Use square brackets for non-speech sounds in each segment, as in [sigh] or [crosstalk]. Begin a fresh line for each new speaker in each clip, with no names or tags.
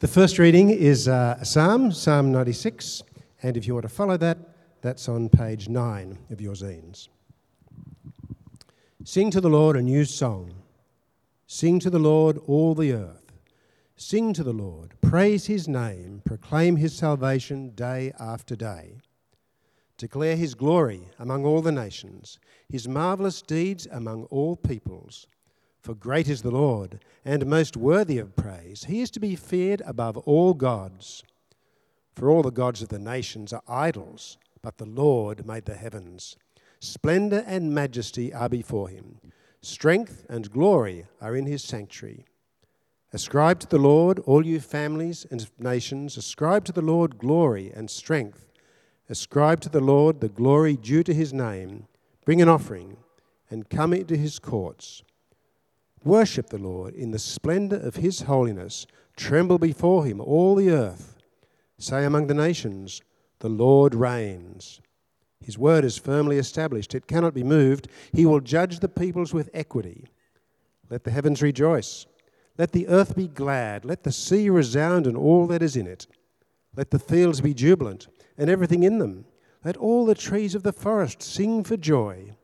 The first reading is uh, a psalm, Psalm 96, and if you want to follow that, that's on page 9 of your zines. Sing to the Lord a new song. Sing to the Lord all the earth. Sing to the Lord, praise his name, proclaim his salvation day after day. Declare his glory among all the nations, his marvellous deeds among all peoples. For great is the Lord, and most worthy of praise. He is to be feared above all gods. For all the gods of the nations are idols, but the Lord made the heavens. Splendour and majesty are before him. Strength and glory are in his sanctuary. Ascribe to the Lord, all you families and nations. Ascribe to the Lord glory and strength. Ascribe to the Lord the glory due to his name. Bring an offering and come into his courts. Worship the Lord in the splendor of his holiness. Tremble before him, all the earth. Say among the nations, The Lord reigns. His word is firmly established, it cannot be moved. He will judge the peoples with equity. Let the heavens rejoice. Let the earth be glad. Let the sea resound and all that is in it. Let the fields be jubilant and everything in them. Let all the trees of the forest sing for joy.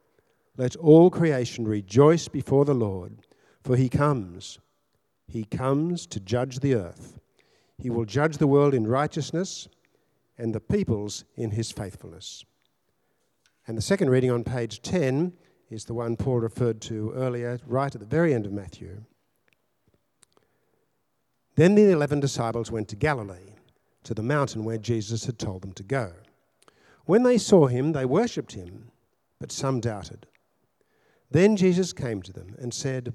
Let all creation rejoice before the Lord, for he comes. He comes to judge the earth. He will judge the world in righteousness and the peoples in his faithfulness. And the second reading on page 10 is the one Paul referred to earlier, right at the very end of Matthew. Then the eleven disciples went to Galilee to the mountain where Jesus had told them to go. When they saw him, they worshipped him, but some doubted. Then Jesus came to them and said,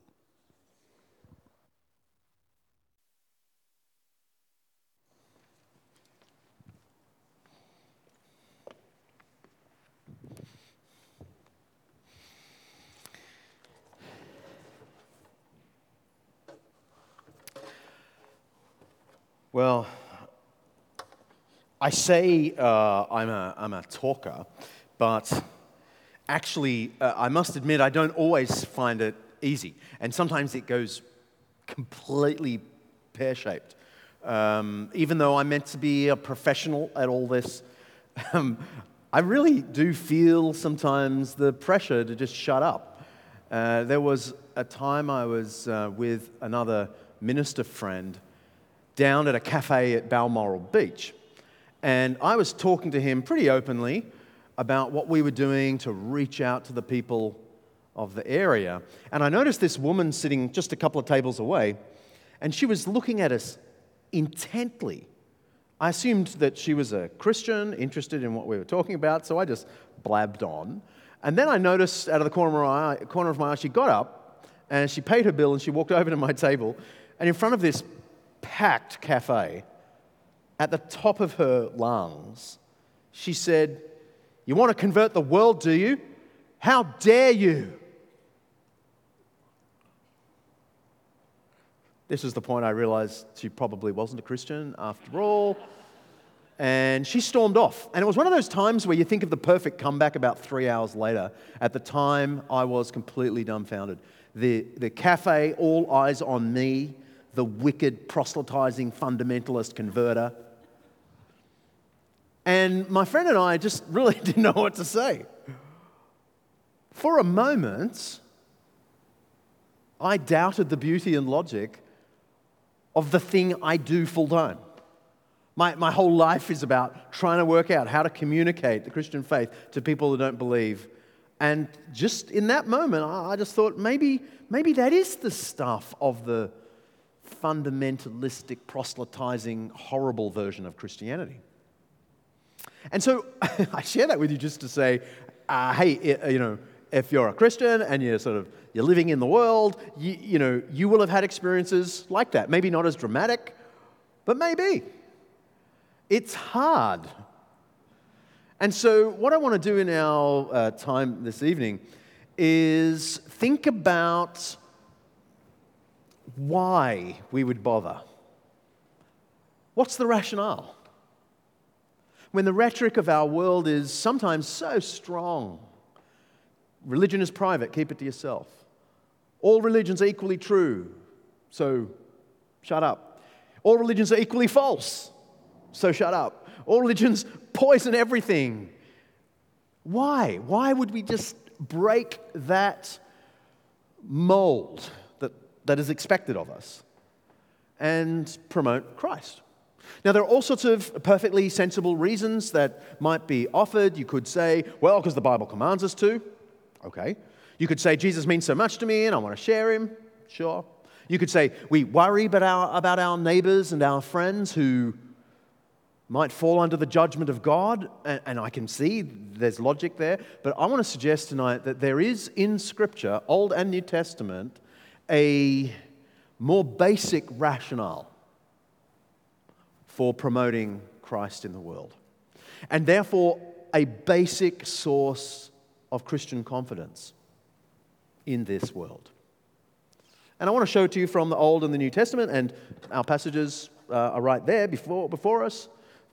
Well, I say uh, I'm, a, I'm a talker, but actually, uh, I must admit, I don't always find it easy. And sometimes it goes completely pear shaped. Um, even though I'm meant to be a professional at all this, um, I really do feel sometimes the pressure to just shut up. Uh, there was a time I was uh, with another minister friend down at a cafe at Balmoral Beach. And I was talking to him pretty openly about what we were doing to reach out to the people of the area. And I noticed this woman sitting just a couple of tables away, and she was looking at us intently. I assumed that she was a Christian, interested in what we were talking about, so I just blabbed on. And then I noticed out of the corner of my eye, corner of my eye she got up and she paid her bill and she walked over to my table. And in front of this packed cafe, at the top of her lungs, she said, you want to convert the world, do you? How dare you? This is the point I realized she probably wasn't a Christian after all. And she stormed off. And it was one of those times where you think of the perfect comeback about three hours later. At the time, I was completely dumbfounded. The, the cafe, all eyes on me, the wicked, proselytizing, fundamentalist converter. And my friend and I just really [laughs] didn't know what to say. For a moment, I doubted the beauty and logic of the thing I do full time. My, my whole life is about trying to work out how to communicate the Christian faith to people who don't believe. And just in that moment, I just thought maybe, maybe that is the stuff of the fundamentalistic, proselytizing, horrible version of Christianity. And so [laughs] I share that with you just to say, uh, hey, you know, if you're a Christian and you're sort of you're living in the world, you, you know, you will have had experiences like that. Maybe not as dramatic, but maybe. It's hard. And so, what I want to do in our uh, time this evening is think about why we would bother. What's the rationale? When the rhetoric of our world is sometimes so strong religion is private, keep it to yourself. All religions are equally true, so shut up. All religions are equally false, so shut up. All religions [laughs] poison everything. Why? Why would we just break that mold that, is expected of us and promote Christ? Now, there are all sorts of perfectly sensible reasons that might be offered. You could say, well, because the Bible commands us to. Okay. You could say, Jesus means so much to me and I want to share him. Sure. You could say, we worry about our, about our neighbors and our friends who might fall under the judgment of God, and, and, I can see there's logic there, but I want to suggest tonight that there is in Scripture, Old and New Testament, a more basic rationale for promoting Christ in the world, and therefore a basic source of Christian confidence in this world. And I want to show it to you from the Old and the New Testament, and our passages uh, are right there before, before us,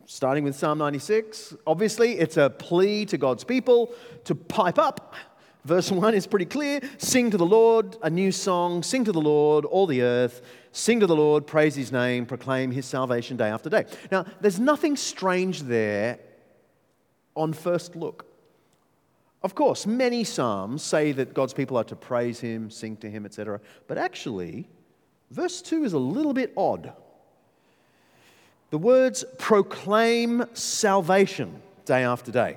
starting with Psalm 96. Obviously, it's a plea to God's people to pipe up. Verse 1 is pretty clear Sing to the Lord a new song, sing to the Lord, all the earth. Sing to the Lord, praise his name, proclaim his salvation day after day. Now, there's nothing strange there on first look. Of course, many Psalms say that God's people are to praise Him, sing to Him, etc. But actually, verse 2 is a little bit odd. The words proclaim salvation day after day.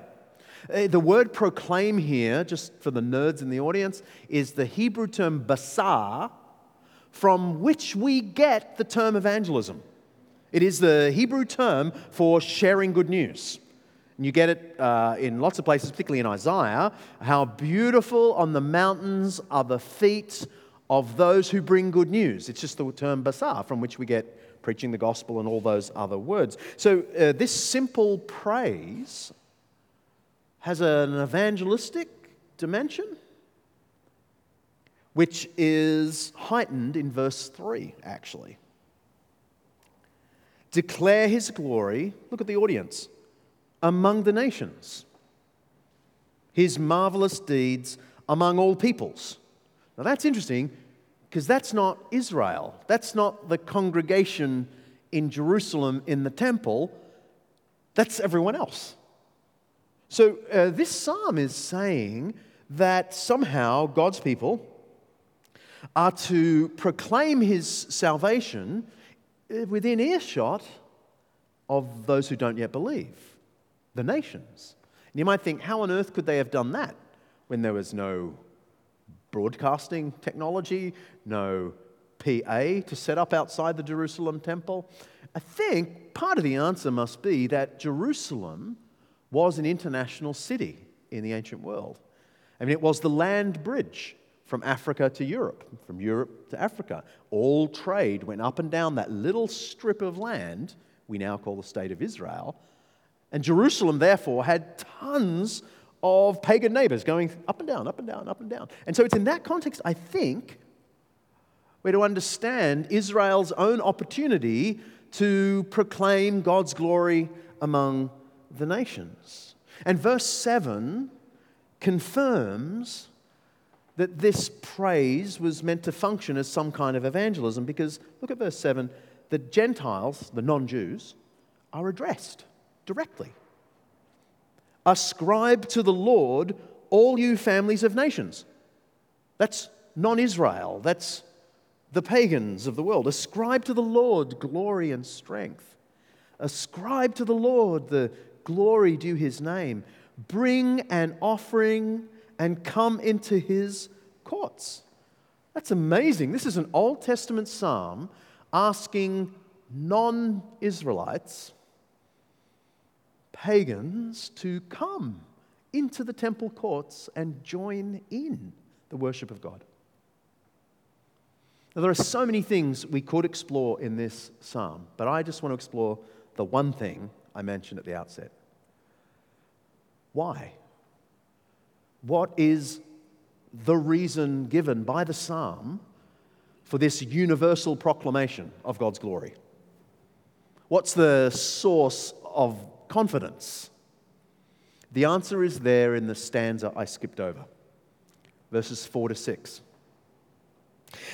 Uh, the word proclaim here, just for the nerds in the audience, is the Hebrew term basar, from which we get the term evangelism. It is the Hebrew term for sharing good news. And you get it uh, in lots of places, particularly in Isaiah. How beautiful on the mountains are the feet of those who bring good news. It's just the term basar from which we get preaching the gospel and all those other words. So, uh, this simple praise has an evangelistic dimension, which is heightened in verse 3, actually. Declare his glory. Look at the audience among the nations, his marvelous deeds among all peoples. Now that's interesting because that's not Israel. That's not the congregation in Jerusalem in the temple. That's everyone else. So uh, this psalm is saying that somehow God's people are to proclaim his salvation uh, within earshot of those who don't yet believe the nations. And you might think, how on earth could they have done that when there was no broadcasting technology, no PA to set up outside the Jerusalem temple? I think part of the answer must be that Jerusalem was an international city in the ancient world. I mean, it was the land bridge from Africa to Europe, from Europe to Africa. All trade went up and down that little strip of land we now call the State of Israel and Jerusalem, therefore, had tons of pagan neighbors going up and down, up and down, up and down. And so it's in that context, I think, we're to understand Israel's own opportunity to proclaim God's glory among the nations. And verse 7 confirms that this praise was meant to function as some kind of evangelism because look at verse 7 the Gentiles, the non Jews, are addressed directly. Ascribe to the Lord, all you families of nations. That's non Israel, that's the pagans of the world. Ascribe to the Lord glory and strength. Ascribe to the Lord the glory due his name. Bring an offering and come into his courts. That's amazing. This is an Old Testament psalm asking non Israelites pagans to come into the temple courts and join in the worship of God. Now, there are so many things we could explore in this psalm, but I just want to explore the one thing I mentioned at the outset. Why? What is the reason given by the psalm for this universal proclamation of God's glory? What's the source of confidence? The answer is there in the stanza I skipped over, verses 4 to 6.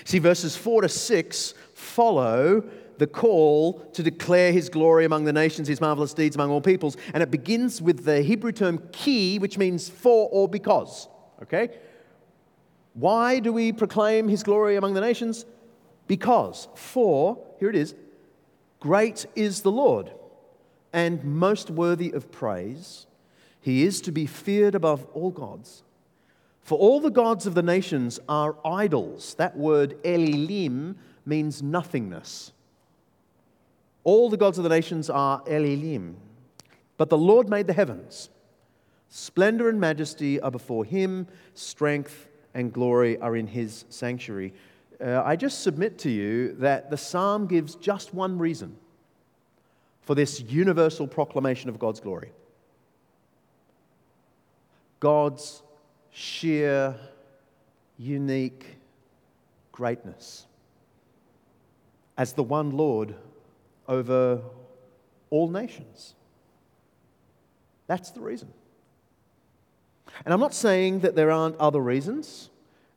See, verses 4 to 6 follow the call to declare his glory among the nations, his marvelous deeds among all peoples. And it begins with the Hebrew term ki, which means for or because. Okay? Why do we proclaim his glory among the nations? Because, for, here it is, great is the Lord and most worthy of praise. He is to be feared above all gods. For all the gods of the nations are idols. That word elilim means nothingness. All the gods of the nations are elilim. But the Lord made the heavens. Splendor and majesty are before him, strength and glory are in his sanctuary. Uh, I just submit to you that the psalm gives just one reason for this universal proclamation of God's glory God's sheer, unique greatness as the one Lord over all nations. That's the reason. And I'm not saying that there aren't other reasons.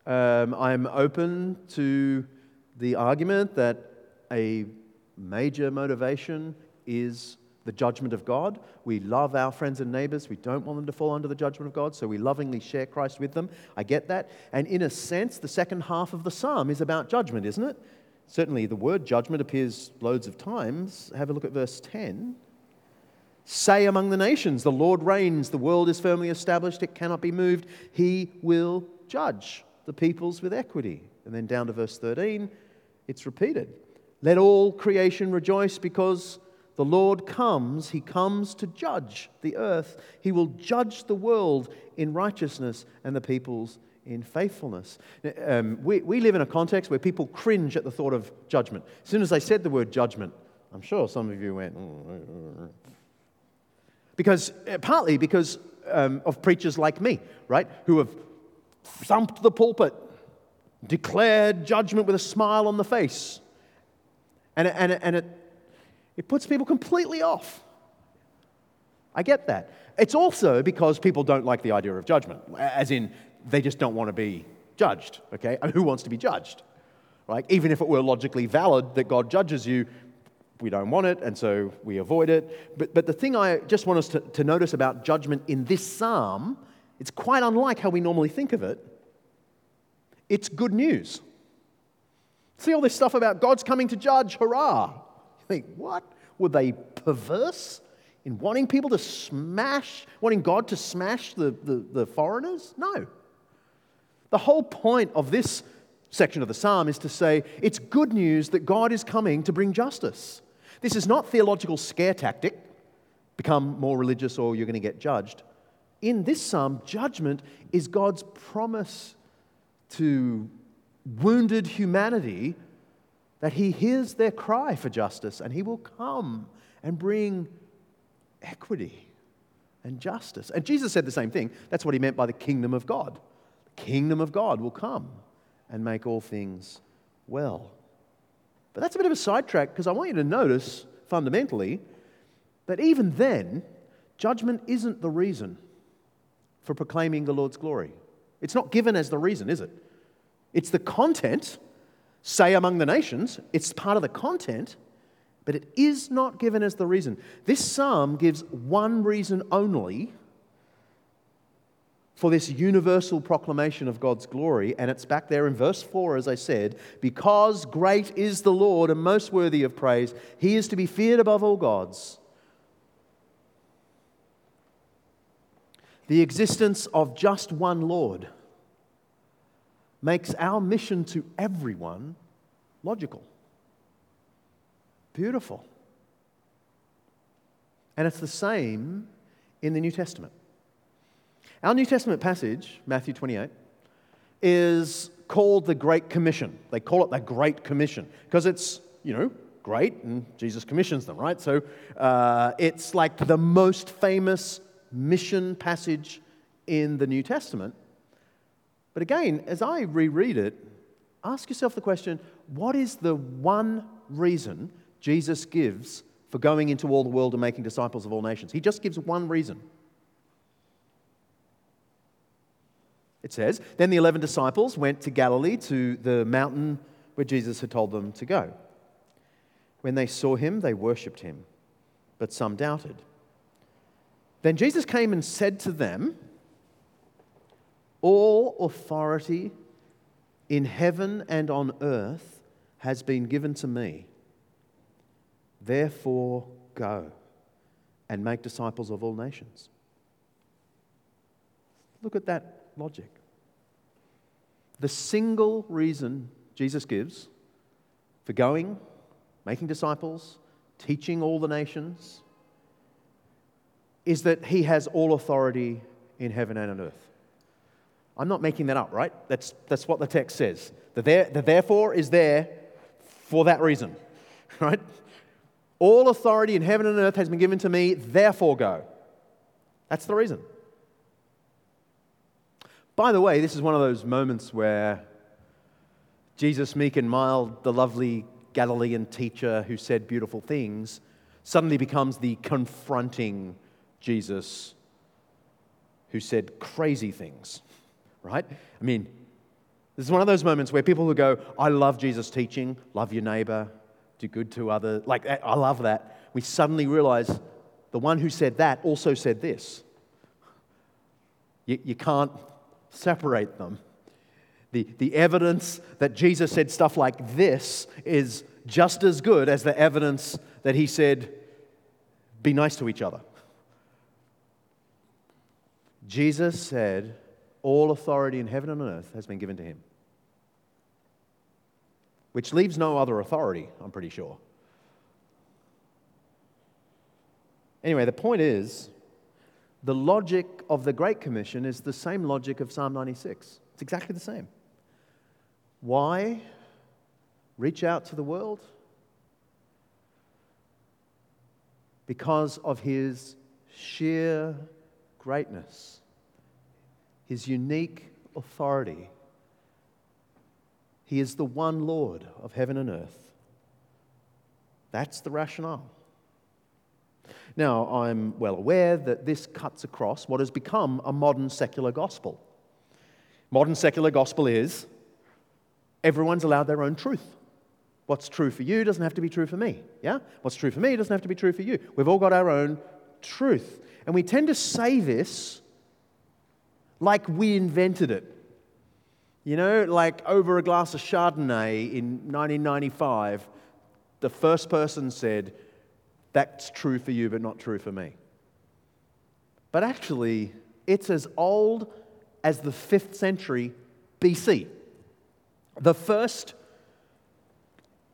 Um, I'm open to the argument that a major motivation is the judgment of God. We love our friends and neighbors. We don't want them to fall under the judgment of God, so we lovingly share Christ with them. I get that. And in a sense, the second half of the psalm is about judgment, isn't it? Certainly, the word judgment appears loads of times. Have a look at verse 10. Say among the nations, the Lord reigns, the world is firmly established, it cannot be moved. He will judge the peoples with equity. And then down to verse 13, it's repeated. Let all creation rejoice because the Lord comes, he comes to judge the earth. He will judge the world in righteousness and the peoples in faithfulness. Um, we, we live in a context where people cringe at the thought of judgment. As soon as I said the word judgment, I'm sure some of you went, mm, because uh, partly because um, of preachers like me, right, who have thumped the pulpit, declared judgment with a smile on the face, and, and, and it, it puts people completely off. I get that. It's also because people don't like the idea of judgment, as in they just don't want to be judged, okay? I mean, who wants to be judged? Right? Even if it were logically valid that God judges you, we don't want it, and so we avoid it. But, but the thing I just want us to, to notice about judgment in this psalm, it's quite unlike how we normally think of it. It's good news. See all this stuff about God's coming to judge, hurrah. You think, what? Were they perverse in wanting people to smash, wanting God to smash the, the, the foreigners? No. The whole point of this section of the psalm is to say it's good news that God is coming to bring justice. This is not theological scare tactic, become more religious or you're going to get judged. In this psalm, judgment is God's promise to wounded humanity that he hears their cry for justice and he will come and bring equity and justice. And Jesus said the same thing. That's what he meant by the kingdom of God kingdom of God will come and make all things well. But that's a bit of a sidetrack because I want you to notice fundamentally that even then, judgment isn't the reason for proclaiming the Lord's glory. It's not given as the reason, is it? It's the content, say among the nations, it's part of the content, but it is not given as the reason. This psalm gives one reason only for this universal proclamation of God's glory. And it's back there in verse 4, as I said, because great is the Lord and most worthy of praise, he is to be feared above all gods. The existence of just one Lord makes our mission to everyone logical, beautiful. And it's the same in the New Testament. Our New Testament passage, Matthew 28, is called the Great Commission. They call it the Great Commission because it's, you know, great and Jesus commissions them, right? So uh, it's like the most famous mission passage in the New Testament. But again, as I reread it, ask yourself the question what is the one reason Jesus gives for going into all the world and making disciples of all nations? He just gives one reason. It says, Then the eleven disciples went to Galilee to the mountain where Jesus had told them to go. When they saw him, they worshipped him, but some doubted. Then Jesus came and said to them, All authority in heaven and on earth has been given to me. Therefore, go and make disciples of all nations. Look at that logic. The single reason Jesus gives for going, making disciples, teaching all the nations, is that he has all authority in heaven and on earth. I'm not making that up, right? That's, that's what the text says. The, there, the therefore is there for that reason, [laughs] right? All authority in heaven and earth has been given to me, therefore go. That's the reason. By the way, this is one of those moments where Jesus, meek and mild, the lovely Galilean teacher who said beautiful things, suddenly becomes the confronting Jesus who said crazy things, right? I mean, this is one of those moments where people who go, I love Jesus' teaching, love your neighbor, do good to others, like, eh, I love that. We suddenly realize the one who said that also said this. You, you can't separate them. The, the evidence that Jesus said stuff like this is just as good as the evidence that he said, be nice to each other. Jesus said, All authority in heaven and on earth has been given to him, which leaves no other authority, I'm pretty sure. Anyway, the point is the logic of the Great Commission is the same logic of Psalm 96. It's exactly the same. Why reach out to the world? Because of his sheer greatness his unique authority. He is the one Lord of heaven and earth. That's the rationale. Now, I'm well aware that this cuts across what has become a modern secular gospel. Modern secular gospel is everyone's allowed their own truth. What's true for you doesn't have to be true for me. Yeah? What's true for me doesn't have to be true for you. We've all got our own truth. And we tend to say this like we invented it. You know, like over a glass of Chardonnay in 1995, the first person said, That's true for you, but not true for me. But actually, it's as old as the 5th century BC. The first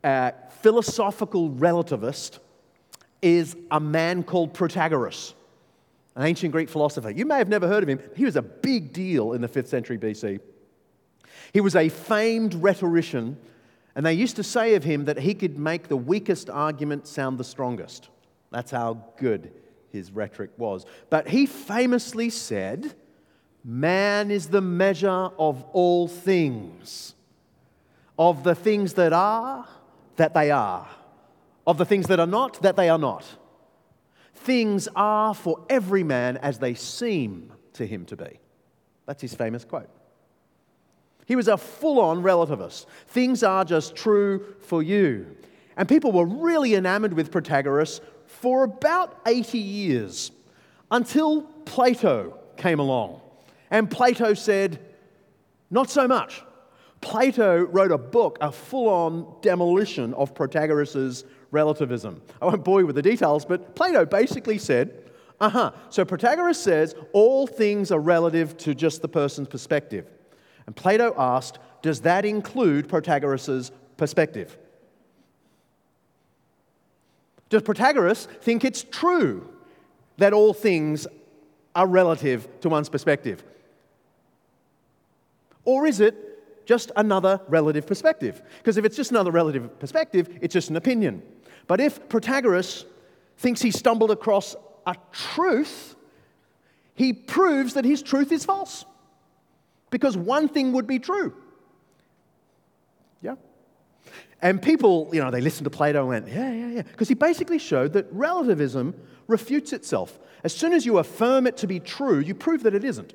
uh, philosophical relativist is a man called Protagoras an ancient Greek philosopher. You may have never heard of him. He was a big deal in the 5th century BC. He was a famed rhetorician, and they used to say of him that he could make the weakest argument sound the strongest. That's how good his rhetoric was. But he famously said, Man is the measure of all things, of the things that are, that they are, of the things that are not, that they are not. Things are for every man as they seem to him to be. That's his famous quote. He was a full on relativist. Things are just true for you. And people were really enamored with Protagoras for about 80 years until Plato came along. And Plato said, Not so much. Plato wrote a book, a full on demolition of Protagoras' relativism. I won't bore you with the details, but Plato basically said, uh huh. So Protagoras says all things are relative to just the person's perspective. And Plato asked, does that include Protagoras' perspective? Does Protagoras think it's true that all things are relative to one's perspective? Or is it just another relative perspective? Because if it's just another relative perspective, it's just an opinion. But if Protagoras thinks he stumbled across a truth, he proves that his truth is false. Because one thing would be true. Yeah? And people, you know, they listened to Plato and went, yeah, yeah, yeah. Because he basically showed that relativism refutes itself. As soon as you affirm it to be true, you prove that it isn't.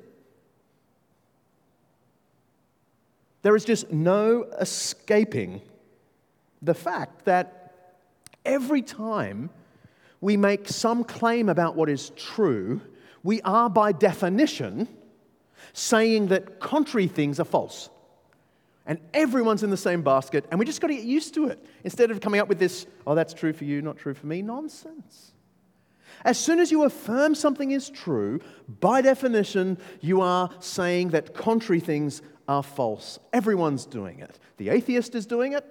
There is just no escaping the fact that every time we make some claim about what is true, we are by definition saying that contrary things are false. And everyone's in the same basket, and we just got to get used to it instead of coming up with this, oh, that's true for you, not true for me, nonsense. As soon as you affirm something is true, by definition, you are saying that contrary things are false. Everyone's doing it. The atheist is doing it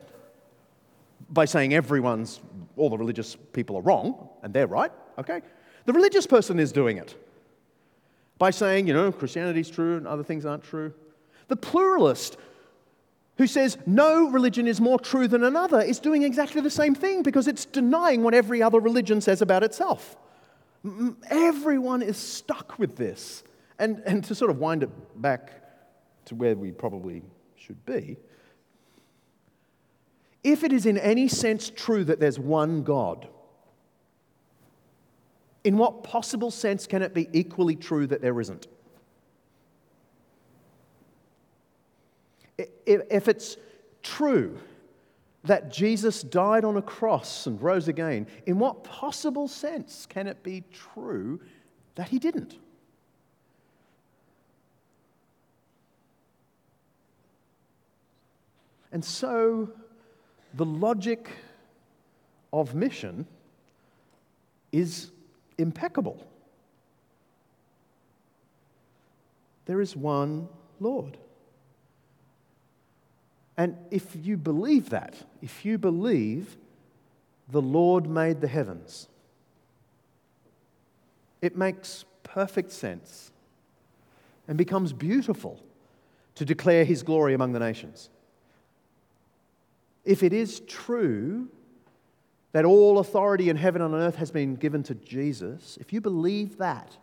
by saying everyone's, all the religious people are wrong, and they're right, okay? The religious person is doing it by saying, you know, Christianity's true and other things aren't true. The pluralist who says no religion is more true than another is doing exactly the same thing because it's denying what every other religion says about itself. Everyone is stuck with this. And, and to sort of wind it back to where we probably should be, if it is in any sense true that there's one God, in what possible sense can it be equally true that there isn't? If it's true that Jesus died on a cross and rose again, in what possible sense can it be true that he didn't? And so the logic of mission is impeccable. There is one Lord. And if you believe that, if you believe the Lord made the heavens, it makes perfect sense and becomes beautiful to declare his glory among the nations. If it is true that all authority in heaven and on earth has been given to Jesus, if you believe that,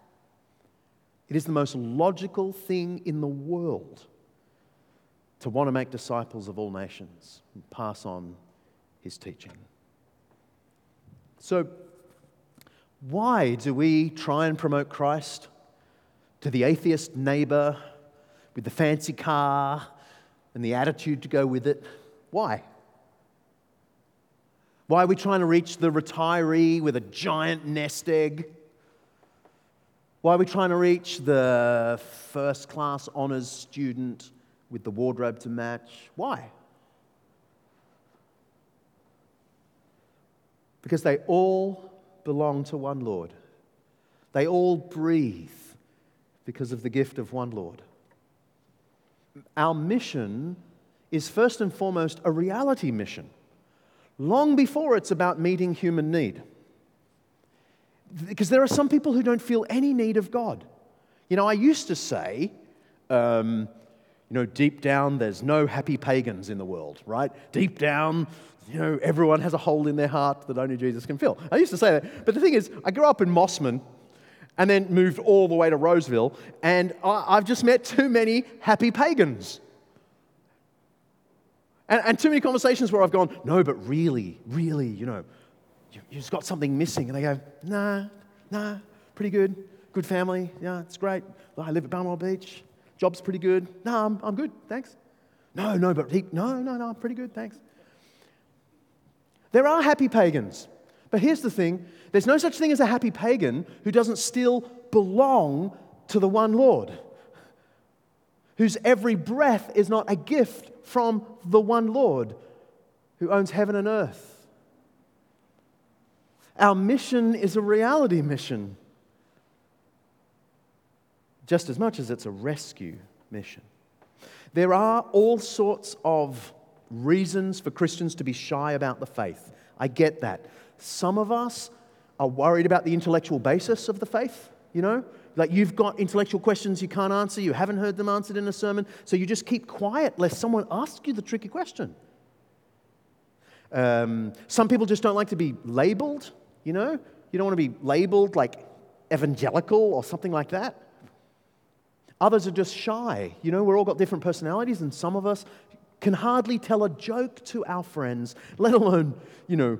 it is the most logical thing in the world to want to make disciples of all nations and pass on his teaching. So, why do we try and promote Christ to the atheist neighbor with the fancy car and the attitude to go with it? Why? Why are we trying to reach the retiree with a giant nest egg? Why are we trying to reach the first class honours student with the wardrobe to match? Why? Because they all belong to one Lord. They all breathe because of the gift of one Lord. Our mission is first and foremost a reality mission long before it's about meeting human need. Because there are some people who don't feel any need of God. You know, I used to say, um, you know, deep down, there's no happy pagans in the world, right? Deep down, you know, everyone has a hole in their heart that only Jesus can fill. I used to say that. But the thing is, I grew up in Mosman and then moved all the way to Roseville, and I, I've just met too many happy pagans. And, and too many conversations where I've gone, no, but really, really, you know, you, you've got something missing. And they go, nah, nah, pretty good. Good family. Yeah, it's great. I live at Balmoral Beach. Job's pretty good. No, I'm, I'm good. Thanks. No, no, but he, no, no, no, I'm pretty good. Thanks. There are happy pagans. But here's the thing there's no such thing as a happy pagan who doesn't still belong to the one Lord, whose every breath is not a gift from the one Lord who owns heaven and earth. Our mission is a reality mission, just as much as it's a rescue mission. There are all sorts of reasons for Christians to be shy about the faith. I get that. Some of us are worried about the intellectual basis of the faith, you know? Like you've got intellectual questions you can't answer, you haven't heard them answered in a sermon, so you just keep quiet lest someone asks you the tricky question. Um, some people just don't like to be labeled, you know? You don't want to be labeled like evangelical or something like that. Others are just shy. You know, we're all got different personalities, and some of us can hardly tell a joke to our friends, let alone, you know,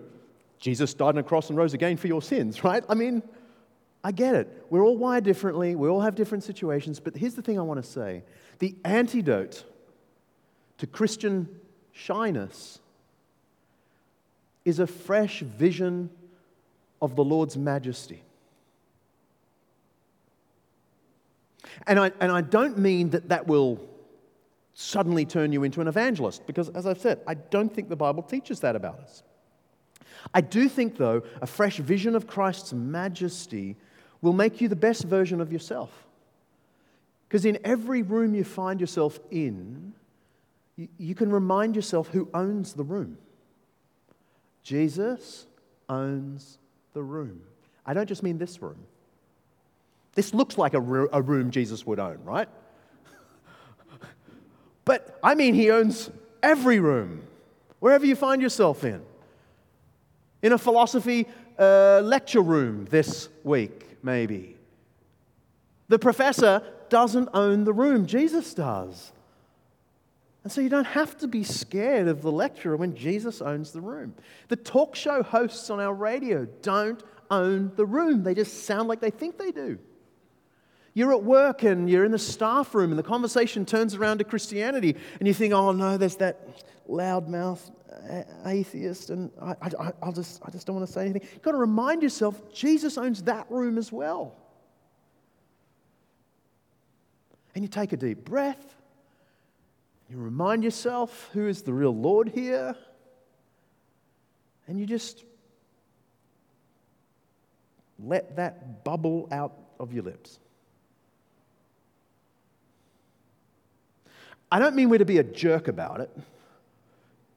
Jesus died on a cross and rose again for your sins, right? I mean, I get it. We're all wired differently, we all have different situations, but here's the thing I want to say the antidote to Christian shyness is a fresh vision of the Lord's majesty. And I, and I don't mean that that will suddenly turn you into an evangelist, because as I've said, I don't think the Bible teaches that about us. I do think, though, a fresh vision of Christ's majesty will make you the best version of yourself. Because in every room you find yourself in, you, can remind yourself who owns the room. Jesus owns the room. I don't just mean this room. This looks like a, a room Jesus would own, right? [laughs] but I mean, he owns every room, wherever you find yourself in. In a philosophy uh, lecture room this week, maybe. The professor doesn't own the room, Jesus does. And so you don't have to be scared of the lecturer when Jesus owns the room. The talk show hosts on our radio don't own the room, they just sound like they think they do. You're at work and you're in the staff room and the conversation turns around to Christianity and you think, oh no, there's that loudmouth atheist and I, I, I'll just, I just don't want to say anything. You've got to remind yourself Jesus owns that room as well. And you take a deep breath you remind yourself who is the real Lord here. And you just let that bubble out of your lips. I don't mean we're to be a jerk about it,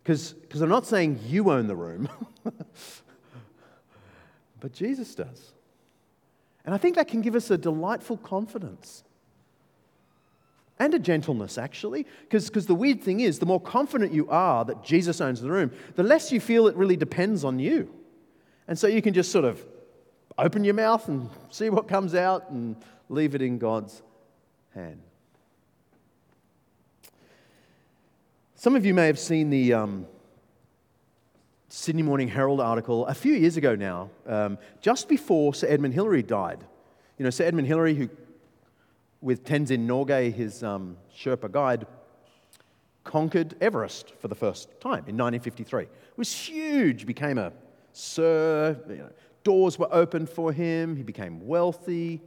because I'm not saying you own the room, [laughs] but Jesus does. And I think that can give us a delightful confidence and a gentleness, actually. Because the weird thing is, the more confident you are that Jesus owns the room, the less you feel it really depends on you. And so you can just sort of open your mouth and see what comes out and leave it in God's hand. Some of you may have seen the um, Sydney Morning Herald article a few years ago now, um, just before Sir Edmund Hillary died. You know, Sir Edmund Hillary, who with Tenzing Norgay, his um, Sherpa guide, conquered Everest for the first time in 1953. It was huge, became a sir, you know, doors were opened for him, he became wealthy.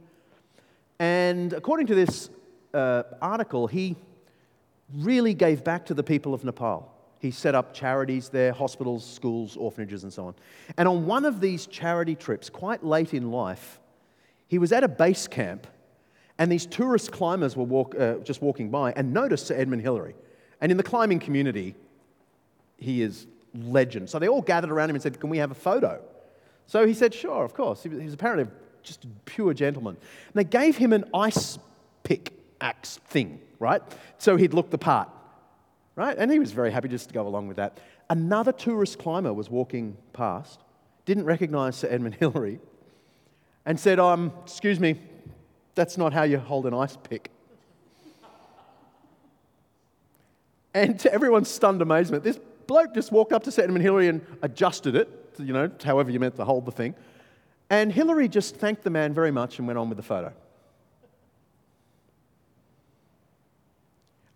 And according to this uh, article, he really gave back to the people of Nepal. He set up charities there, hospitals, schools, orphanages, and so on. And on one of these charity trips, quite late in life, he was at a base camp and these tourist climbers were walk, uh, just walking by and noticed Sir Edmund Hillary. And in the climbing community, he is legend. So they all gathered around him and said, Can we have a photo? So he said, Sure, of course. He was apparently just a pure gentleman. And they gave him an ice pick axe thing, right? So he'd look the part, right? And he was very happy just to go along with that. Another tourist climber was walking past, didn't recognize Sir Edmund [laughs] Hillary, and said, um, Excuse me, that's not how you hold an ice pick. [laughs] And to everyone's stunned amazement, this bloke just walked up to Sir Edmund Hillary and adjusted it, you know, however you meant to hold the thing. And Hillary just thanked the man very much and went on with the photo.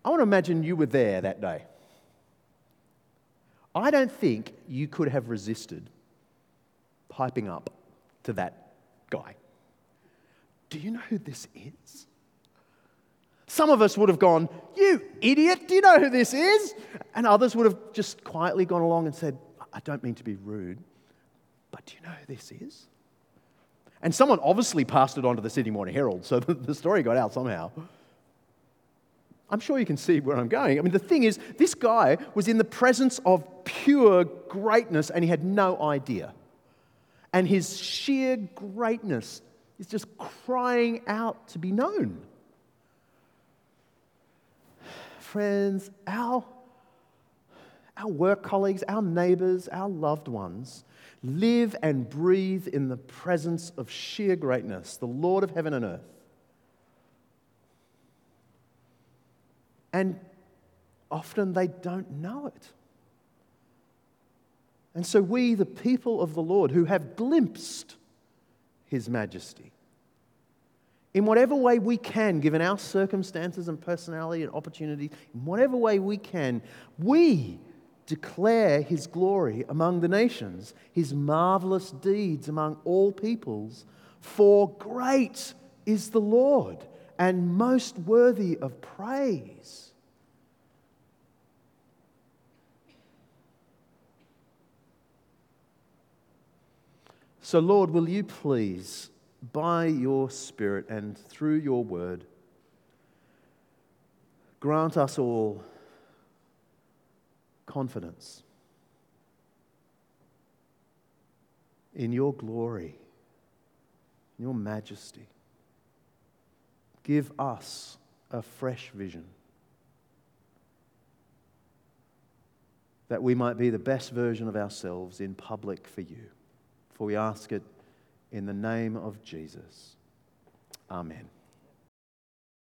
I want to imagine you were there that day. I don't think you could have resisted piping up to that guy. Do you know who this is? Some of us would have gone, You idiot, do you know who this is? And others would have just quietly gone along and said, I don't mean to be rude, but do you know who this is? And someone obviously passed it on to the Sydney Morning Herald, so [laughs] the story got out somehow. I'm sure you can see where I'm going. I mean, the thing is, this guy was in the presence of pure greatness and he had no idea. And his sheer greatness is just crying out to be known. Friends, our, our work colleagues, our neighbors, our loved ones live and breathe in the presence of sheer greatness, the Lord of heaven and earth. And often they don't know it. And so, we, the people of the Lord, who have glimpsed His majesty, in whatever way we can, given our circumstances and personality and opportunity, in whatever way we can, we declare His glory among the nations, His marvelous deeds among all peoples. For great is the Lord and most worthy of praise. So, Lord, will you please, by your Spirit and through your word, grant us all confidence in your glory, in your majesty. Give us a fresh vision that we might be the best version of ourselves in public for you. For we ask it in the name of Jesus. Amen.